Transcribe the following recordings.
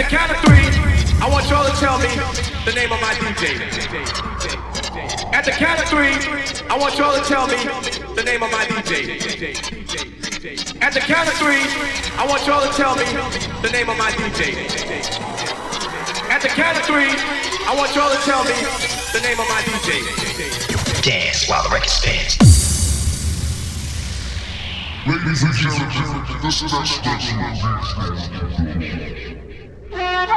the count of three, I want y'all to tell me the name of my DJ. At the count of three, I want y'all to tell me the name of my DJ. At the count of three, I want y'all to tell me the name of my DJ. At the count of three, I want y'all to tell me the name of my DJ. Dance while the record spins. Ladies and gentlemen, this is our special. Thank you.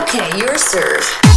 Okay, your serve.